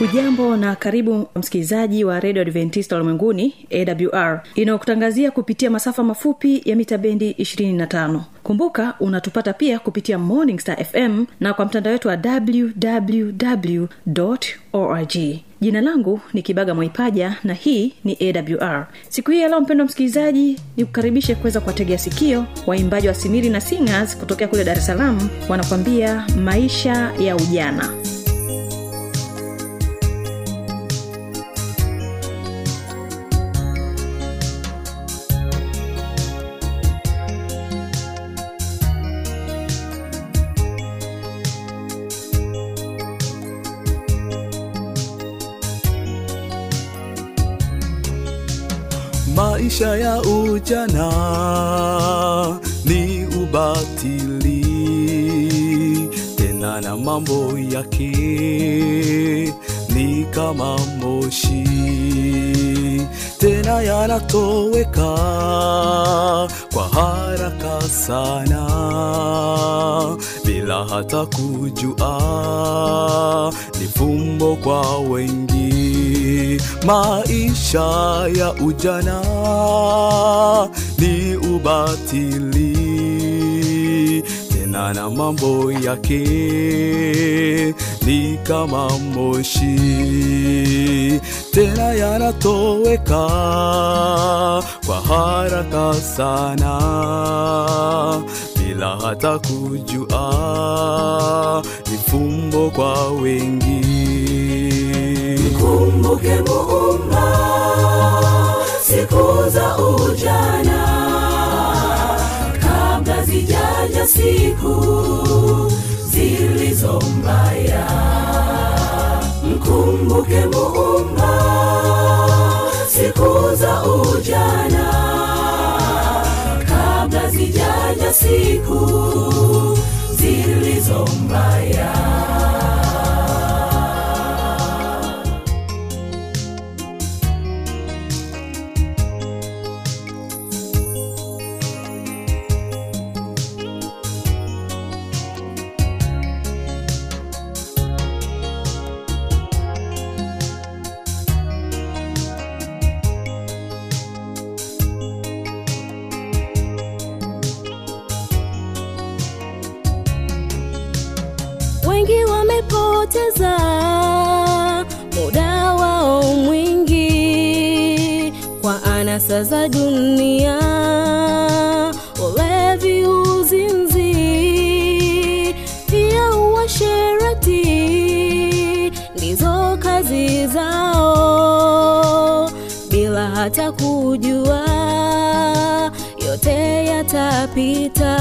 hujambo na karibu msikilizaji wa redio adventista ulimwenguni awr inayokutangazia kupitia masafa mafupi ya mita bendi 25 kumbuka unatupata pia kupitia morning star fm na kwa mtandao wetu wa www org. Jina langu ni kibaga mwaipaja na hii ni awr siku hii ya leo mpendo msikilizaji ni kukaribishe kuweza kuwategea sikio waimbaji wa simiri na singers kutokea kule dar es salaam wanakuambia maisha ya ujana maisha ya ujana ni ubatili tena na mambo yake ni kama moshi tena yanatoweka kwa haraka sana bila hata kujua. Ni fumbo kwa wengi maisha ya ujana ni ubatili. Tena na mambo yake ni kama moshi. Tena yanatoweka kwa haraka sana bila hata kujua ni fumbo kwa wengi. Kumbuke muumba siku za ujana. Kabla zijaja siku zilizo mbaya mkumbuke muumba siku za ujana zijaja siku zilizo wamepoteza muda wao mwingi kwa anasa za dunia. Ulevi uzinzi pia uasherati ndizo kazi zao. Bila hata kujua yote yatapita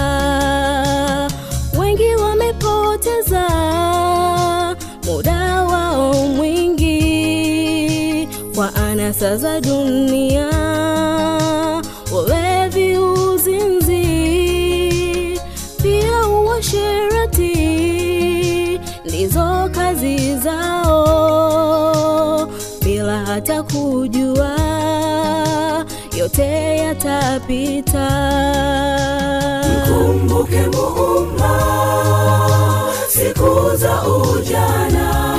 anasa za dunia. Ulevi uzinzi pia uasherati ndizo kazi zao. Bila hata kujua yote yatapita. Mkumbuke muumba siku za ujana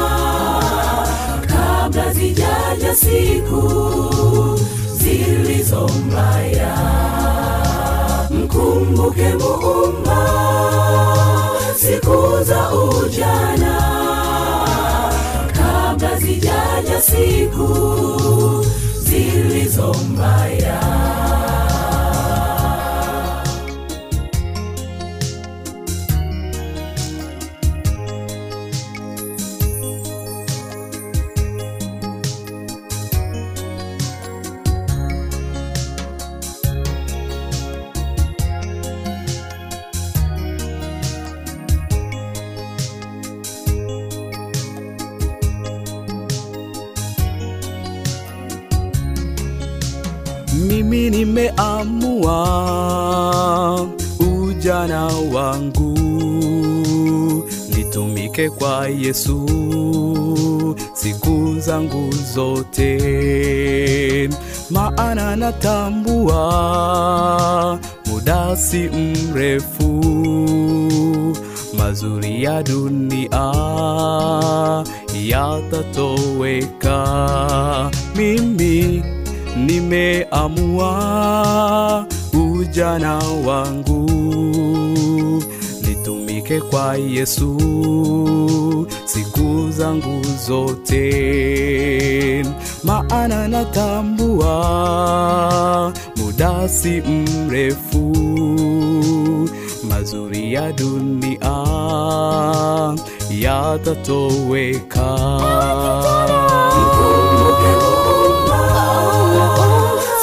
siku zilizo mkumbuke muumba siku za ujana. Kabla zijaja siku zilizo nimeamua ujana wangu nitumike kwa yesu siku zangu zote. Maana natambua muda si mrefu mazuri ya dunia yatatoweka. Mimi nimeamua ujana wangu. Nitumike kwa yesu siku zangu zote. Maana natambua muda si mrefu. Mazuri ya dunia yatatoweka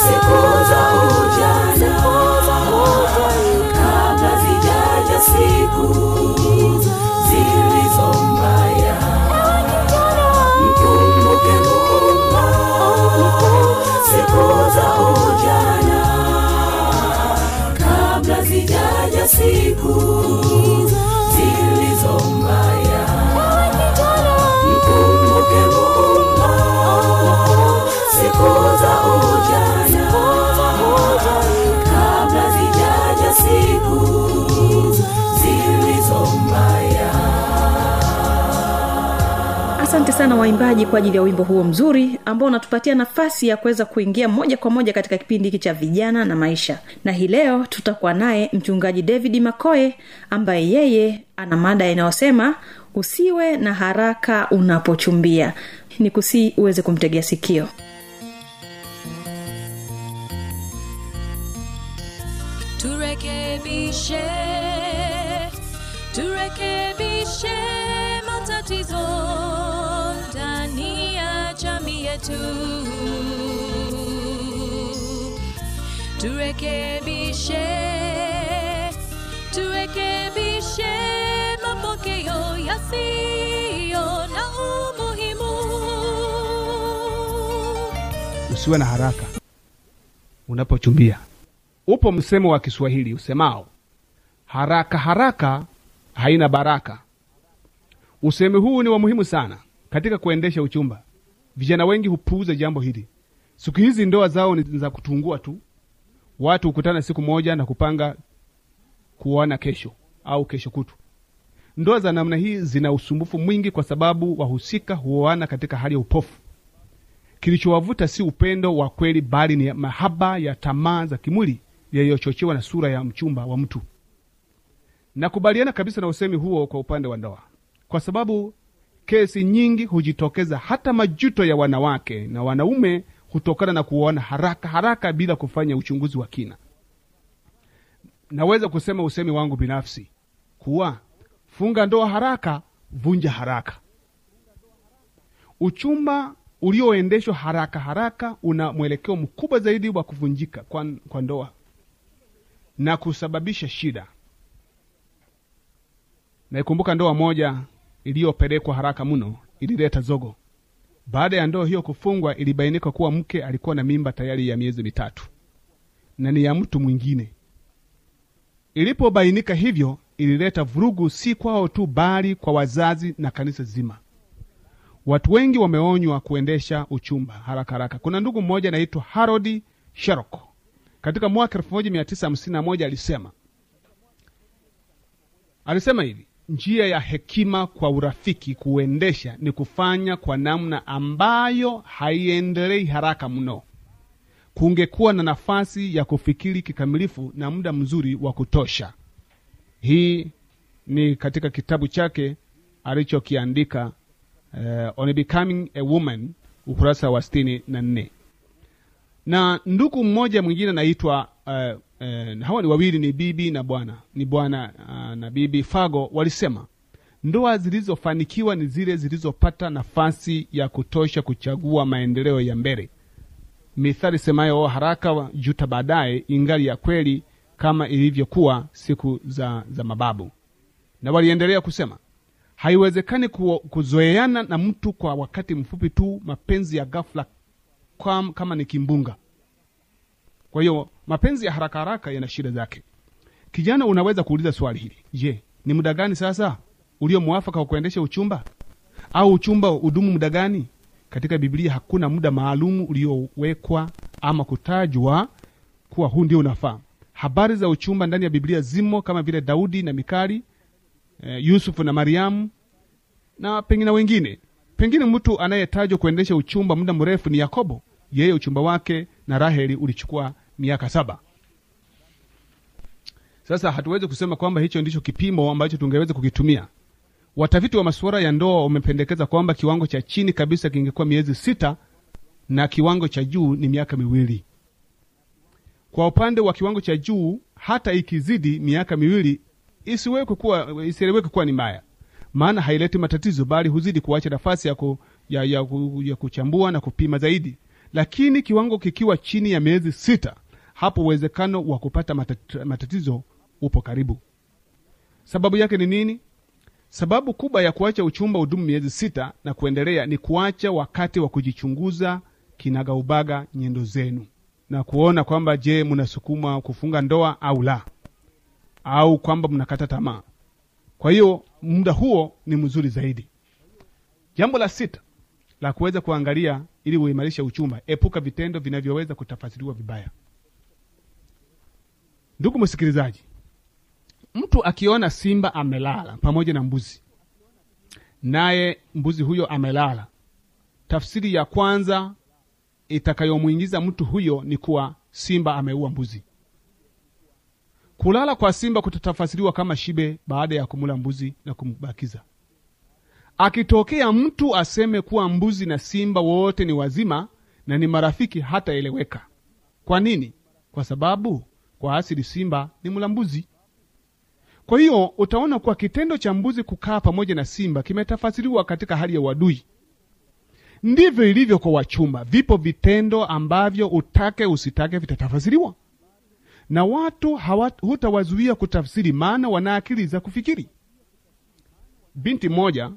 siku za ujana kabla zijaja siku zilizo mbaya mkumbuke Mungu siku za ujana kabla zijaja siku zilizo mbaya mkumbuke muumba siku za ujana sana waimbaji kwa ajili ya wimbo huo mzuri ambao unatupatia nafasi ya kuweza kuingia moja kwa moja katika kipindi hiki cha vijana na maisha. Na hii leo tutakuwa naye mchungaji david makoe ambaye yeye ana mada inayosema usiwe na haraka unapochumbia. Ni kusii uweze kumtegea sikio. Turekebishe turekebishe yetu turekebishe turekebishe mapokeo yasiyo na umuhimu usiwe na haraka. Unapochumbia. Upo msemo wa kiswahili usemao haraka haraka haina baraka. Usemi huu ni wa muhimu sana katika kuendesha uchumba vijana wengi hupuuza jambo hili. Siku hizi ndoa zao ni za kutungua tu. Watu hukutana siku moja na kupanga kuoana kesho au kesho kutu ndoa za namna hii zina usumbufu mwingi kwa sababu wahusika huoana katika hali ya upofu. Kilichowavuta si upendo wa kweli bali ni mahaba ya tamaa za kimwili yaliyochochewa na sura ya mchumba wa mtu. Nakubaliana kabisa na usemi huo kwa upande wa ndoa. Kwa sababu kesi nyingi hujitokeza hata majuto ya wanawake na wanaume hutokana na kuona haraka haraka bila kufanya uchunguzi wa kina. Naweza kusema usemi wangu binafsi kuwa funga ndoa haraka vunja haraka. Uchumba ulioendeshwa haraka haraka una mwelekeo mkubwa zaidi wa kuvunjika kwa, kwa ndoa na kusababisha shida. Naikumbuka ndoa moja iliyopelekwa haraka mno ilileta zogo. Baada ya ndoa hiyo kufungwa ilibainika kuwa mke alikuwa na mimba tayari ya miezi mitatu na ni ya mtu mwingine. Ilipobainika hivyo ilileta vurugu si kwao tu bali kwa wazazi na kanisa zima. Watu wengi wameonywa kuendesha uchumba haraka haraka. Kuna ndugu mmoja anaitwa harold sherok katika mwaka 1951 alisema alisema hivi njia ya hekima kwa urafiki kuendesha ni kufanya kwa namna ambayo haiendelei haraka mno. Kungekuwa na nafasi ya kufikiri kikamilifu na muda mzuri wa kutosha. Hii ni katika kitabu chake alichokiandika uh, on becoming a woman ukurasa wa sitini na nne. Na ndugu mmoja mwingine anaitwa uh, uh, hawa ni wawili ni bibi na bwana. Ni bwana uh, na bibi. Fago walisema ndoa zilizofanikiwa ni zile zilizopata nafasi ya kutosha kuchagua maendeleo ya mbele. Mithali semayo haraka juta baadaye ingali ya kweli kama ilivyokuwa siku za, za mababu. Na waliendelea kusema haiwezekani kuzoeana na mtu kwa wakati mfupi tu. Mapenzi ya ghafla kama ni kimbunga kwa hiyo mapenzi ya haraka haraka yana shida zake. Kijana unaweza kuuliza swali hili. Je ni muda gani sasa ulio mwafaka wa kuendesha uchumba? Au uchumba udumu muda gani? Katika biblia hakuna muda maalumu uliowekwa ama kutajwa kuwa huu ndio unafaa. Habari za uchumba ndani ya biblia zimo kama vile daudi na mikali eh, yusufu na mariamu na pengine wengine. Pengine mtu anayetajwa kuendesha uchumba muda mrefu ni yakobo. Yeye uchumba wake na raheli ulichukua miaka saba. Sasa hatuwezi kusema kwamba hicho ndicho kipimo ambacho tungeweza kukitumia. Watafiti wa masuala ya ndoa wamependekeza kwamba kiwango cha chini kabisa kingekuwa miezi sita na kiwango cha juu ni miaka miwili. Kwa upande wa kiwango cha juu hata ikizidi miaka miwili isiwekwe kuwa isieleweke kuwa ni mbaya. Maana haileti matatizo bali huzidi kuacha nafasi ya, ku, ya, ya, ya kuchambua na kupima zaidi. Lakini kiwango kikiwa chini ya miezi sita hapo uwezekano wa kupata matatizo upo karibu. Sababu yake ni nini? Sababu kubwa ya kuacha uchumba udumu miezi sita na kuendelea ni kuacha wakati wa kujichunguza kinagaubaga nyendo zenu na kuona kwamba je mnasukuma kufunga ndoa au la au kwamba mnakata tamaa. Kwa hiyo muda huo ni mzuri zaidi. Jambo la sita la kuweza kuangalia ili uimarishe uchumba epuka vitendo vinavyoweza kutafasiriwa vibaya ndugu msikilizaji mtu akiona simba amelala pamoja na mbuzi naye mbuzi huyo amelala tafsiri ya kwanza itakayomwingiza mtu huyo ni kuwa simba ameua mbuzi. Kulala kwa simba kutatafasiriwa kama shibe baada ya kumula mbuzi na kumbakiza. Akitokea mtu aseme kuwa mbuzi na simba wote ni wazima na ni marafiki hataeleweka. Kwa nini? Kwa sababu kwa asili simba ni mla mbuzi kwa hiyo utaona kuwa kitendo cha mbuzi kukaa pamoja na simba kimetafasiriwa katika hali ya uadui. Ndivyo ilivyo kwa wachumba. Vipo vitendo ambavyo utake usitake vitatafasiriwa. Na watu hutawazuia kutafsiri maana wana akili za kufikiri. Binti mmoja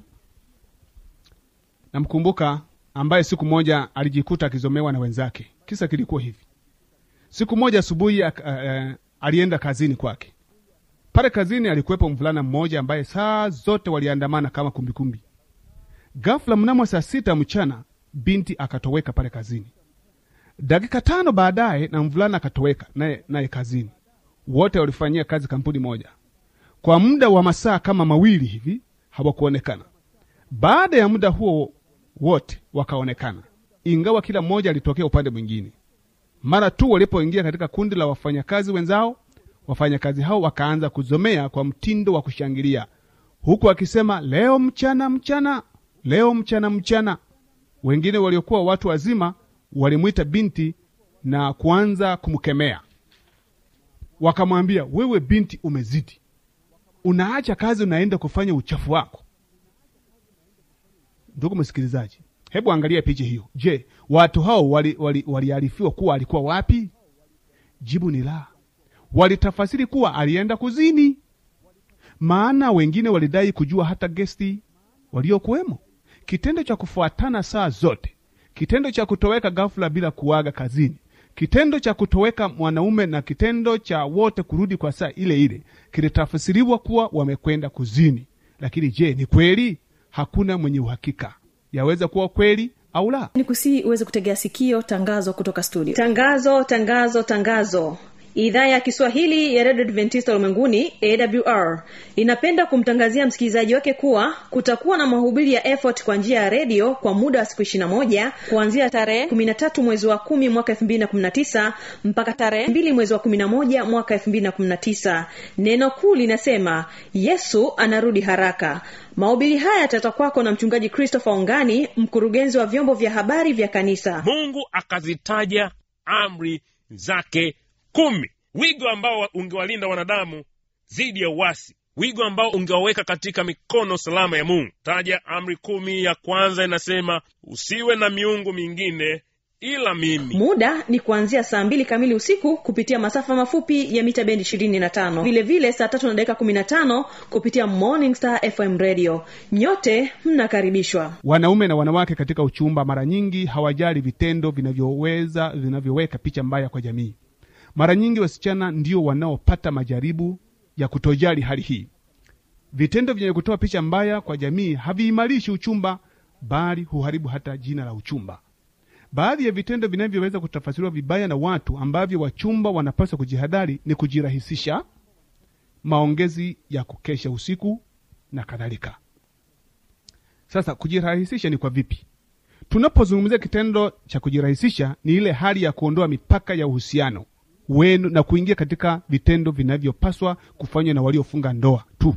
namkumbuka ambaye siku moja alijikuta akizomewa na wenzake. Kisa kilikuwa hivi siku moja asubuhi uh, alienda kazini kwake. Pale kazini alikuwepo mvulana mmoja ambaye saa zote waliandamana kama kumbikumbi. Ghafla mnamo saa sita mchana binti akatoweka pale kazini. Dakika tano baadaye na mvulana akatoweka naye naye kazini. Wote walifanyia kazi kampuni moja. Kwa muda wa masaa kama mawili hivi hawakuonekana. Baada ya muda huo wote wakaonekana. Ingawa kila mmoja alitokea upande mwingine mara tu walipoingia katika kundi la wafanyakazi wenzao wafanyakazi hao wakaanza kuzomea kwa mtindo wa kushangilia. Huku akisema leo mchana mchana leo mchana mchana. Wengine waliokuwa watu wazima walimwita binti na kuanza kumkemea. Wakamwambia wewe binti umezidi. Unaacha kazi unaenda kufanya uchafu wako. Ndugu msikilizaji hebu angalia picha hiyo. Je watu hao waliarifiwa wali, wali, kuwa alikuwa wapi? Jibu ni la. Walitafasiri kuwa alienda kuzini. Maana wengine walidai kujua hata gesti waliokuwemo. Kitendo cha kufuatana saa zote. Kitendo cha kutoweka ghafula bila kuaga kazini. Kitendo cha kutoweka mwanaume na kitendo cha wote kurudi kwa saa ile ile kilitafasiriwa kuwa wamekwenda kuzini. Lakini je ni kweli? Hakuna mwenye uhakika yaweza kuwa kweli au la? Ni kusii uweze kutegea sikio tangazo kutoka studio. Tangazo tangazo tangazo idhaa ya kiswahili ya redio adventista ulimwenguni awr inapenda kumtangazia msikilizaji wake kuwa kutakuwa na mahubiri ya effort kwa njia ya redio kwa muda wa siku ishirina moja kuanzia tarehe kumi na tatu mwezi wa kumi mwaka elfu mbili na kumi na tisa mpaka tarehe mbili mwezi wa kumi na moja mwaka elfu mbili na kumi na tisa. Neno kuu linasema yesu anarudi haraka. Mahubiri haya yatata kwako na mchungaji christopher ongani mkurugenzi wa vyombo vya habari vya kanisa. Mungu akazitaja amri zake kumi. Wigo ambao ungewalinda wanadamu dhidi ya uwasi wigo ambao ungewaweka katika mikono salama ya mungu. Taja amri kumi ya kwanza inasema usiwe na miungu mingine ila mimi. Muda ni kuanzia saa mbili kamili usiku kupitia masafa mafupi ya mita bendi ishirini na tano. Vile vile saa tatu na dakika kumi na tano kupitia morning star fm radio. Nyote mnakaribishwa. Wanaume na wanawake katika uchumba mara nyingi hawajali vitendo vinavyoweza vinavyoweka picha mbaya kwa jamii mara nyingi wasichana ndio wanaopata majaribu ya kutojali hali hii. Vitendo vyenye kutoa picha mbaya kwa jamii haviimarishi uchumba bali huharibu hata jina la uchumba. Baadhi ya vitendo vinavyoweza kutafasiriwa vibaya na watu ambavyo wachumba wanapaswa kujihadhari ni kujirahisisha maongezi ya kukesha usiku na kadhalika. Sasa kujirahisisha ni kwa vipi? Tunapozungumzia kitendo cha kujirahisisha ni ile hali ya kuondoa mipaka ya uhusiano wenu na kuingia katika vitendo vinavyopaswa kufanywa na waliofunga ndoa tu.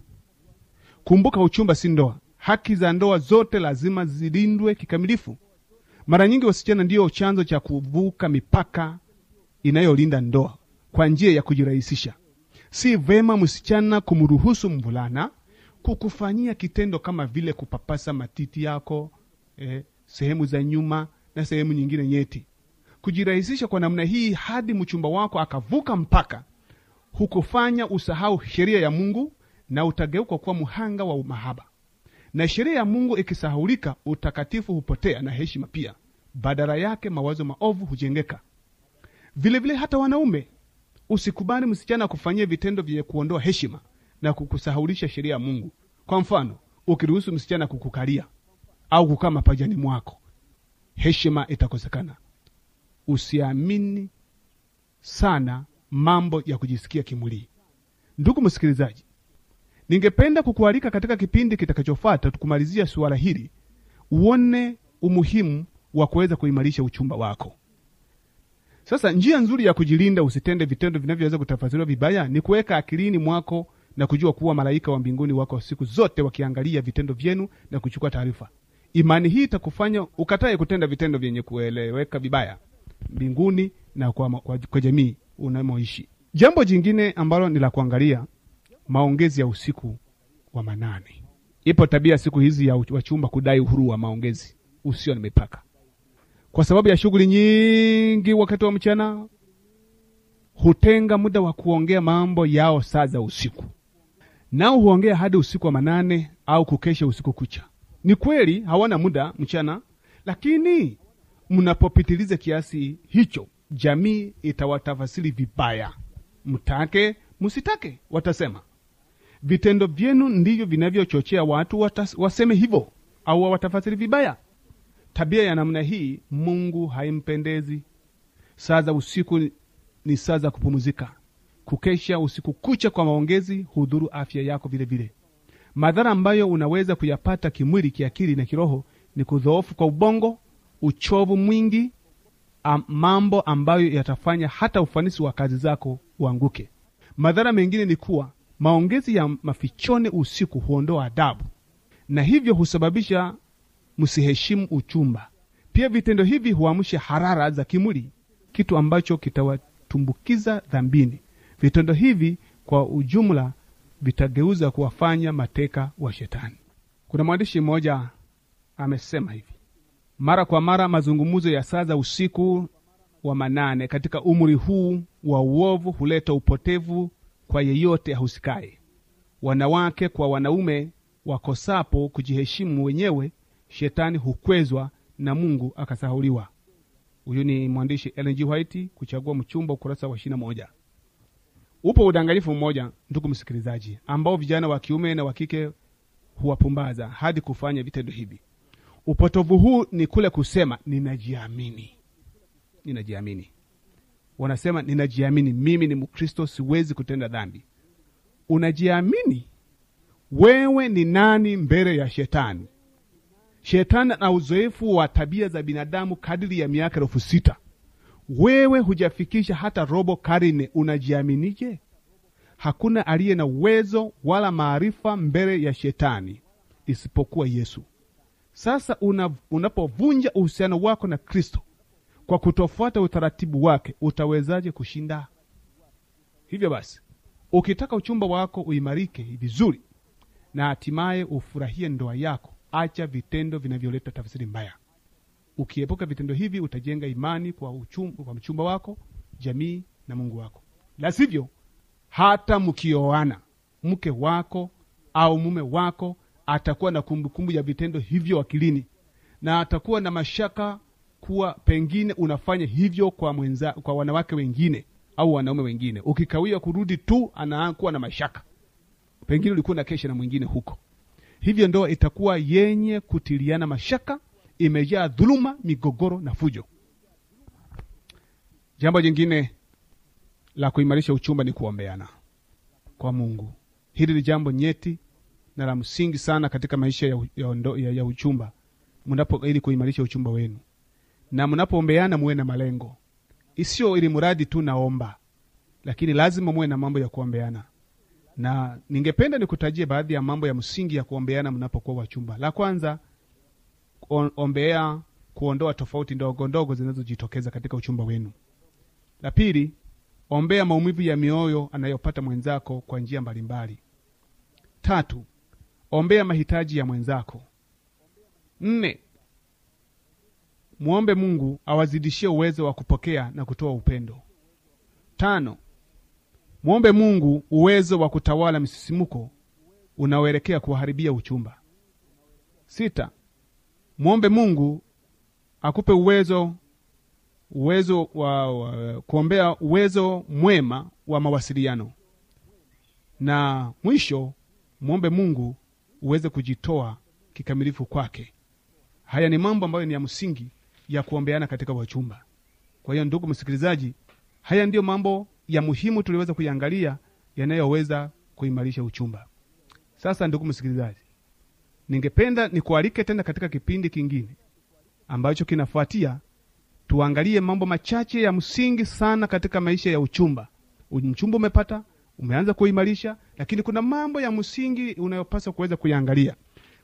Kumbuka uchumba si ndoa. Haki za ndoa zote lazima zilindwe kikamilifu. Mara nyingi wasichana ndiyo chanzo cha kuvuka mipaka inayolinda ndoa kwa njia ya kujirahisisha. Si vema msichana kumruhusu mvulana kukufanyia kitendo kama vile kupapasa matiti yako eh, sehemu za nyuma na sehemu nyingine nyeti kujirahisisha kwa namna hii hadi mchumba wako akavuka mpaka hukufanya usahau sheria ya mungu na utageuka kuwa mhanga wa mahaba na sheria ya mungu ikisahaulika utakatifu hupotea na heshima pia. Badala yake mawazo maovu hujengeka. Vilevile vile hata wanaume usikubali msichana kufanyia vitendo vyenye kuondoa heshima na kukusahaulisha sheria ya mungu. Kwa mfano ukiruhusu msichana kukukalia au kukaa mapajani mwako heshima itakosekana usiamini sana mambo ya kujisikia kimwili. Ndugu msikilizaji ningependa kukualika katika kipindi kitakachofuata tukumalizia suala hili uone umuhimu wa kuweza kuimarisha uchumba wako. Sasa njia nzuri ya kujilinda usitende vitendo vinavyoweza kutafasiriwa vibaya ni kuweka akilini mwako na kujua kuwa malaika wa mbinguni wako siku zote wakiangalia vitendo vyenu na kuchukua taarifa. Imani hii itakufanya ukatae kutenda vitendo vyenye kueleweka vibaya mbinguni na kwa, kwa, kwa jamii unamoishi. Jambo jingine ambalo ni la kuangalia maongezi ya usiku wa manane. Ipo tabia siku hizi ya wachumba kudai uhuru wa maongezi usio na mipaka. Kwa sababu ya shughuli nyingi wakati wa mchana hutenga muda wa kuongea mambo yao saa za usiku. Nao huongea hadi usiku wa manane au kukesha usiku kucha. Ni kweli hawana muda mchana lakini mnapopitiliza kiasi hicho jamii itawatafasiri vibaya. Mtake msitake watasema. Vitendo vyenu ndivyo vinavyochochea watu watas, waseme hivyo au wawatafasiri vibaya. Tabia ya namna hii mungu haimpendezi. Saa za usiku ni saa za kupumzika. Kukesha usiku kucha kwa maongezi hudhuru afya yako vile vile. Madhara ambayo unaweza kuyapata kimwili kiakili na kiroho ni kudhoofu kwa ubongo uchovu mwingi am, mambo ambayo yatafanya hata ufanisi wa kazi zako uanguke. Madhara mengine ni kuwa maongezi ya mafichoni usiku huondoa adabu na hivyo husababisha msiheshimu uchumba. Pia vitendo hivi huamsha harara za kimwili kitu ambacho kitawatumbukiza dhambini. Vitendo hivi kwa ujumla vitageuza kuwafanya mateka wa shetani. Kuna mwandishi mmoja amesema hivi mara kwa mara mazungumzo ya saa za usiku wa manane katika umri huu wa uovu huleta upotevu kwa yeyote ahusikaye. Wanawake kwa wanaume wakosapo kujiheshimu wenyewe shetani hukwezwa na mungu akasahuliwa huyu ni mwandishi Ellen G. White kuchagua mchumba ukurasa wa ishirina moja. Upo udanganyifu mmoja ndugu msikilizaji ambao vijana wa kiume na wa kike huwapumbaza hadi kufanya vitendo hivi upotovu huu ni kule kusema ninajiamini. Ninajiamini. Wanasema ninajiamini mimi ni mkristo siwezi kutenda dhambi. Unajiamini? Wewe ni nani mbele ya shetani? Shetani ana uzoefu wa tabia za binadamu kadiri ya miaka elfu sita. Wewe hujafikisha hata robo karne. Unajiaminije? Hakuna aliye na uwezo wala maarifa mbele ya shetani isipokuwa yesu sasa una, unapovunja uhusiano wako na kristo kwa kutofuata utaratibu wake utawezaje kushinda? Hivyo basi ukitaka uchumba wako uimarike vizuri na hatimaye ufurahie ndoa yako acha vitendo vinavyoleta tafsiri mbaya. Ukiepuka vitendo hivi utajenga imani kwa, uchumba, kwa mchumba wako jamii na mungu wako. La sivyo hata mkioana mke wako au mume wako atakuwa na kumbukumbu ya vitendo hivyo akilini na atakuwa na mashaka kuwa pengine unafanya hivyo kwa mwenza, kwa wanawake wengine au wanaume wengine. Ukikawia kurudi tu anakuwa na mashaka. Pengine ulikuwa na kesha na mwingine huko. Hivyo ndoa itakuwa yenye kutiliana mashaka imejaa dhuluma migogoro na fujo. Jambo jingine la kuimarisha uchumba ni kuombeana kwa mungu. Hili ni jambo nyeti na la msingi sana katika maisha ya, ya, ya, ya uchumba. Mnapo ili kuimarisha uchumba wenu. Na mnapoombeana muwe na malengo. Isiyo ili mradi tu naomba. Lakini lazima muwe na mambo ya kuombeana. Na ningependa nikutajie baadhi ya mambo ya msingi ya kuombeana mnapokuwa wachumba. La kwanza ombea kuondoa tofauti ndogo ndogo zinazojitokeza katika uchumba wenu. La pili ombea maumivu ya mioyo anayopata mwenzako kwa njia mbalimbali. Tatu ombea mahitaji ya mwenzako. Nne. Mwombe mungu awazidishie uwezo wa kupokea na kutoa upendo. Tano. Mwombe mungu uwezo wa kutawala misisimuko unaoelekea kuwaharibia uchumba. Sita. Mwombe mungu akupe uwezo uwezo wa, wa kuombea uwezo mwema wa mawasiliano. Na mwisho muombe mungu uweze kujitoa kikamilifu kwake. Haya ni mambo ambayo ni ya msingi ya kuombeana katika wachumba. Kwa hiyo ndugu msikilizaji haya ndiyo mambo ya muhimu tuliweza kuiangalia yanayoweza kuimarisha uchumba. Sasa ndugu msikilizaji ningependa nikualike tena katika kipindi kingine ambacho kinafuatia tuangalie mambo machache ya msingi sana katika maisha ya uchumba. Mchumba umepata umeanza kuimarisha lakini kuna mambo ya msingi unayopaswa kuweza kuyaangalia.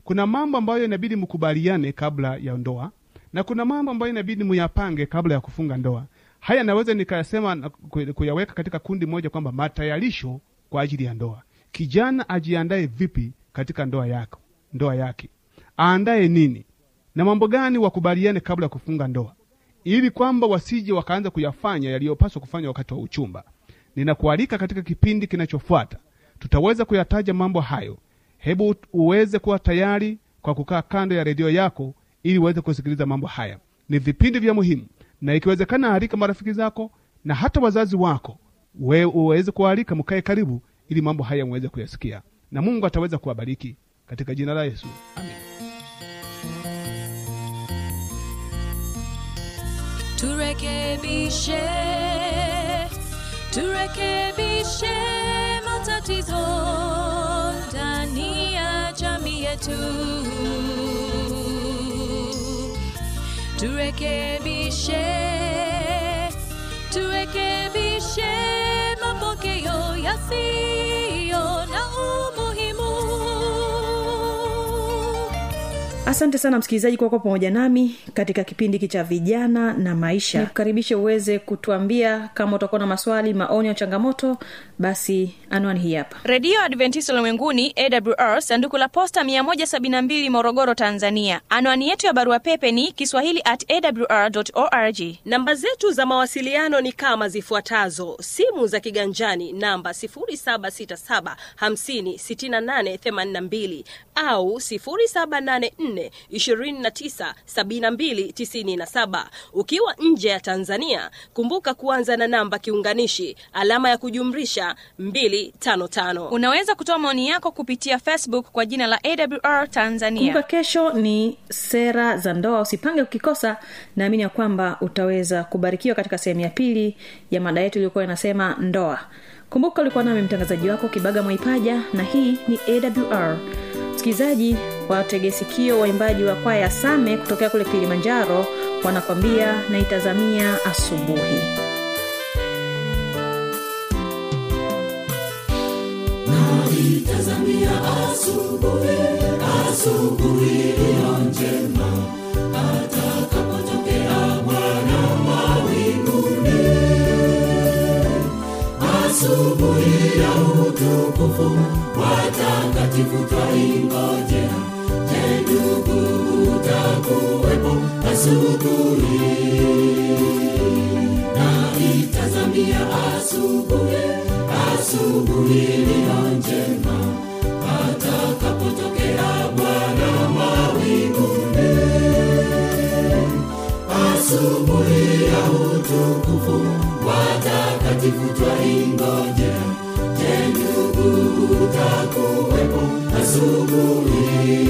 Kuna mambo ambayo inabidi mkubaliane kabla ya ndoa na kuna mambo ambayo inabidi muyapange kabla ya kufunga ndoa. Haya naweza nikayasema kuyaweka katika kundi moja kwamba matayarisho kwa ajili ya ndoa. Kijana ajiandae vipi katika ndoa yako ndoa yake? Aandae nini? Na mambo gani wakubaliane kabla ya kufunga ndoa? Ili kwamba wasije wakaanza kuyafanya yaliyopaswa kufanya wakati wa uchumba ninakualika katika kipindi kinachofuata. Tutaweza kuyataja mambo hayo. Hebu uweze kuwa tayari kwa kukaa kando ya redio yako ili uweze kusikiliza mambo haya. Ni vipindi vya muhimu na ikiwezekana alika marafiki zako na hata wazazi wako we uweze kualika mkae karibu ili mambo haya muweze kuyasikia. Na mungu ataweza kuwabariki katika jina la yesu. Amen. Turekebishe turekebishe matatizo ndani ya jamii yetu. Turekebishe turekebishe mapokeo yasiyo na asante sana msikilizaji kwa kuwa pamoja nami katika kipindi hiki cha vijana na maisha. Nikukaribishe uweze kutuambia kama utakuwa na maswali maoni ya changamoto basi anwani hii hapa. Redio adventist ulimwenguni awr sanduku la posta 172 morogoro tanzania. Anwani yetu ya barua pepe ni kiswahili at awr org. Namba zetu za mawasiliano ni kama zifuatazo. Simu za kiganjani namba 767 56882 au 784 nne ishirini na tisa sabini na mbili tisini na saba. Ukiwa nje ya Tanzania, kumbuka kuanza na namba kiunganishi alama ya kujumlisha 255. Unaweza kutoa maoni yako kupitia Facebook kwa jina la AWR Tanzania. kumbuka kesho ni sera za ndoa usipange ukikosa naamini ya kwamba utaweza kubarikiwa katika sehemu ya pili ya mada yetu iliyokuwa inasema ndoa kumbuka ulikuwa nami mtangazaji wako kibaga mwaipaja na hii ni awr msikilizaji wategesikio waimbaji wa kwaya same kutokea kule kilimanjaro wanakwambia naitazamia asubuhi. Naitazamia ya utukufu, watakatifu twaingojea. Ndugu, utakuwepo asubuhi? Naitazamia asubuhi, asubuhi iliyo njema, atakapotokea Bwana mawinguni. Asubuhi ya utukufu, watakatifu twaingojea. Je, ndugu, utakuwepo? Asubuhi,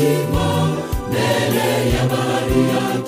uzima, mbele ya bahari ya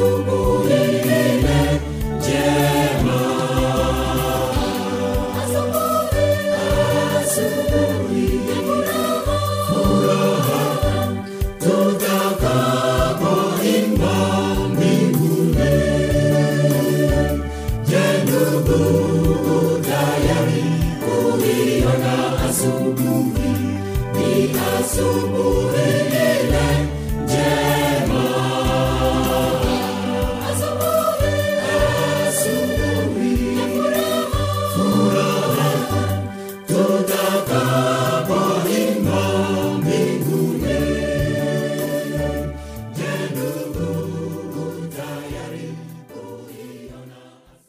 Mungu